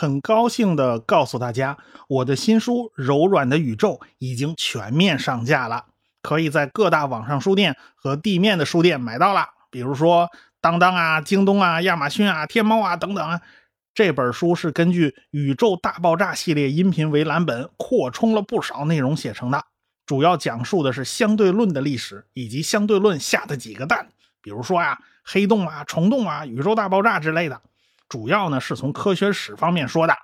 很高兴的告诉大家，我的新书《柔软的宇宙》已经全面上架了，可以在各大网上书店和地面的书店买到了。比如说当当啊、京东啊、亚马逊啊、天猫啊等等啊。这本书是根据《宇宙大爆炸》系列音频为蓝本，扩充了不少内容写成的。主要讲述的是相对论的历史以及相对论下的几个蛋，比如说呀，黑洞啊、虫洞啊、宇宙大爆炸之类的。主要呢是从科学史方面说的。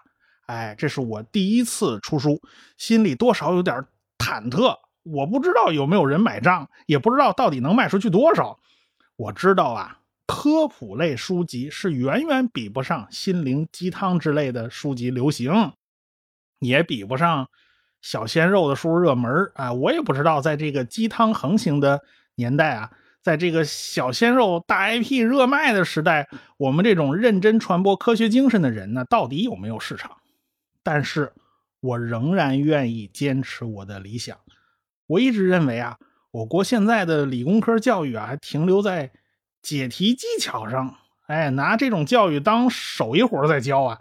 哎，这是我第一次出书，心里多少有点忐忑。我不知道有没有人买账，也不知道到底能卖出去多少。我知道啊，科普类书籍是远远比不上心灵鸡汤之类的书籍流行，也比不上。小鲜肉的书热门啊，我也不知道，在这个鸡汤横行的年代啊，在这个小鲜肉大 IP 热卖的时代，我们这种认真传播科学精神的人呢，到底有没有市场？但是我仍然愿意坚持我的理想。我一直认为啊，我国现在的理工科教育啊，还停留在解题技巧上，哎，拿这种教育当手艺活在教啊。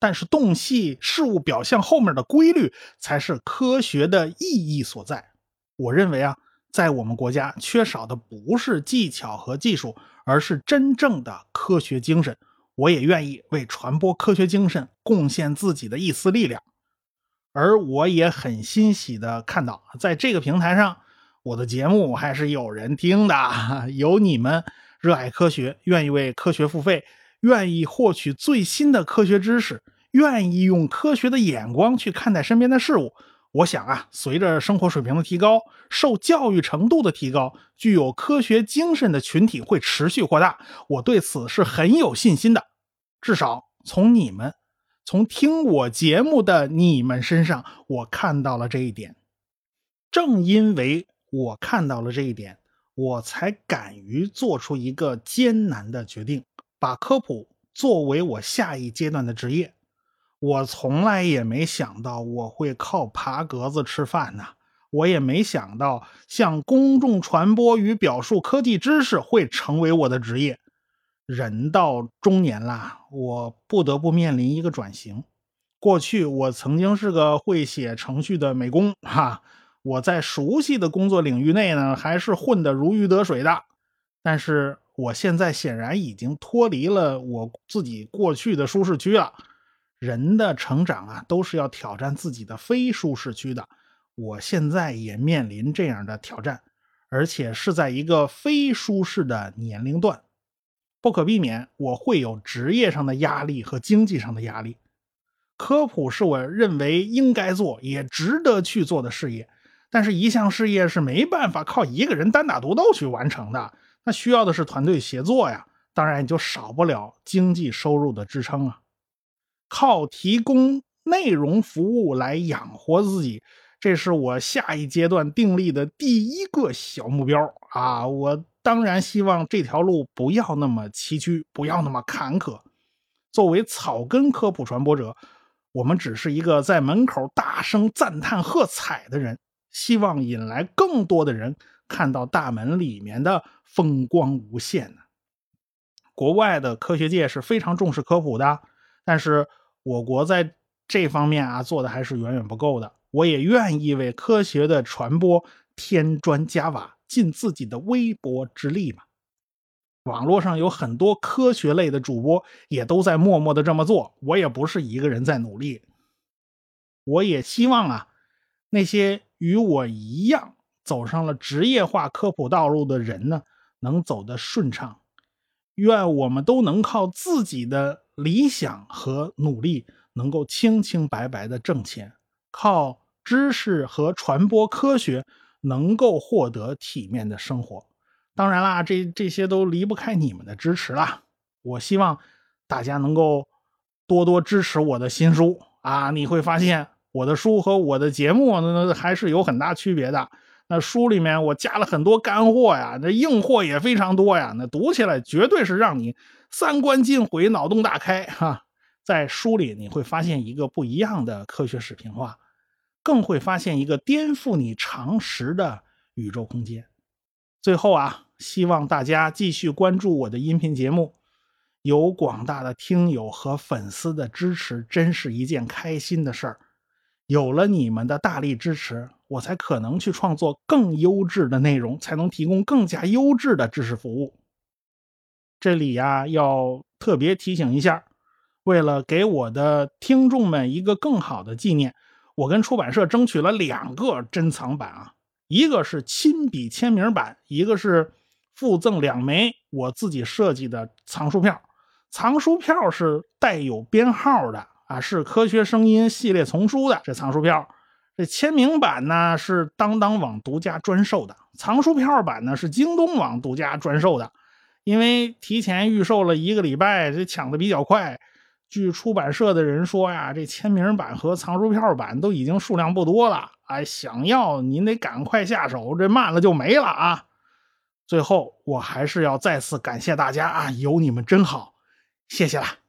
但是洞悉事物表象后面的规律，才是科学的意义所在。我认为啊，在我们国家缺少的不是技巧和技术，而是真正的科学精神。我也愿意为传播科学精神贡献自己的一丝力量。而我也很欣喜的看到，在这个平台上，我的节目还是有人听的，有你们热爱科学，愿意为科学付费，愿意获取最新的科学知识。愿意用科学的眼光去看待身边的事物，我想啊，随着生活水平的提高，受教育程度的提高，具有科学精神的群体会持续扩大。我对此是很有信心的。至少从你们，从听我节目的你们身上，我看到了这一点。正因为我看到了这一点，我才敢于做出一个艰难的决定，把科普作为我下一阶段的职业。我从来也没想到我会靠爬格子吃饭呢，我也没想到向公众传播与表述科技知识会成为我的职业。人到中年啦，我不得不面临一个转型。过去我曾经是个会写程序的美工，哈，我在熟悉的工作领域内呢，还是混得如鱼得水的。但是我现在显然已经脱离了我自己过去的舒适区了。人的成长啊，都是要挑战自己的非舒适区的。我现在也面临这样的挑战，而且是在一个非舒适的年龄段，不可避免，我会有职业上的压力和经济上的压力。科普是我认为应该做也值得去做的事业，但是一项事业是没办法靠一个人单打独斗去完成的，那需要的是团队协作呀，当然也就少不了经济收入的支撑啊。靠提供内容服务来养活自己，这是我下一阶段定立的第一个小目标啊！我当然希望这条路不要那么崎岖，不要那么坎坷。作为草根科普传播者，我们只是一个在门口大声赞叹喝彩的人，希望引来更多的人看到大门里面的风光无限呢。国外的科学界是非常重视科普的。但是我国在这方面啊做的还是远远不够的。我也愿意为科学的传播添砖加瓦，尽自己的微薄之力嘛。网络上有很多科学类的主播，也都在默默的这么做。我也不是一个人在努力。我也希望啊，那些与我一样走上了职业化科普道路的人呢，能走得顺畅。愿我们都能靠自己的理想和努力，能够清清白白的挣钱，靠知识和传播科学，能够获得体面的生活。当然啦，这这些都离不开你们的支持啦。我希望大家能够多多支持我的新书啊！你会发现我的书和我的节目那还是有很大区别的。那书里面我加了很多干货呀，那硬货也非常多呀。那读起来绝对是让你三观尽毁、脑洞大开哈！在书里你会发现一个不一样的科学史评话，更会发现一个颠覆你常识的宇宙空间。最后啊，希望大家继续关注我的音频节目，有广大的听友和粉丝的支持，真是一件开心的事儿。有了你们的大力支持，我才可能去创作更优质的内容，才能提供更加优质的知识服务。这里呀，要特别提醒一下，为了给我的听众们一个更好的纪念，我跟出版社争取了两个珍藏版啊，一个是亲笔签名版，一个是附赠两枚我自己设计的藏书票。藏书票是带有编号的啊，是科学声音系列丛书的这藏书票。这签名版呢是当当网独家专售的，藏书票版呢是京东网独家专售的。因为提前预售了一个礼拜，这抢的比较快。据出版社的人说呀，这签名版和藏书票版都已经数量不多了。哎，想要您得赶快下手，这慢了就没了啊！最后，我还是要再次感谢大家啊，有你们真好。谢谢了。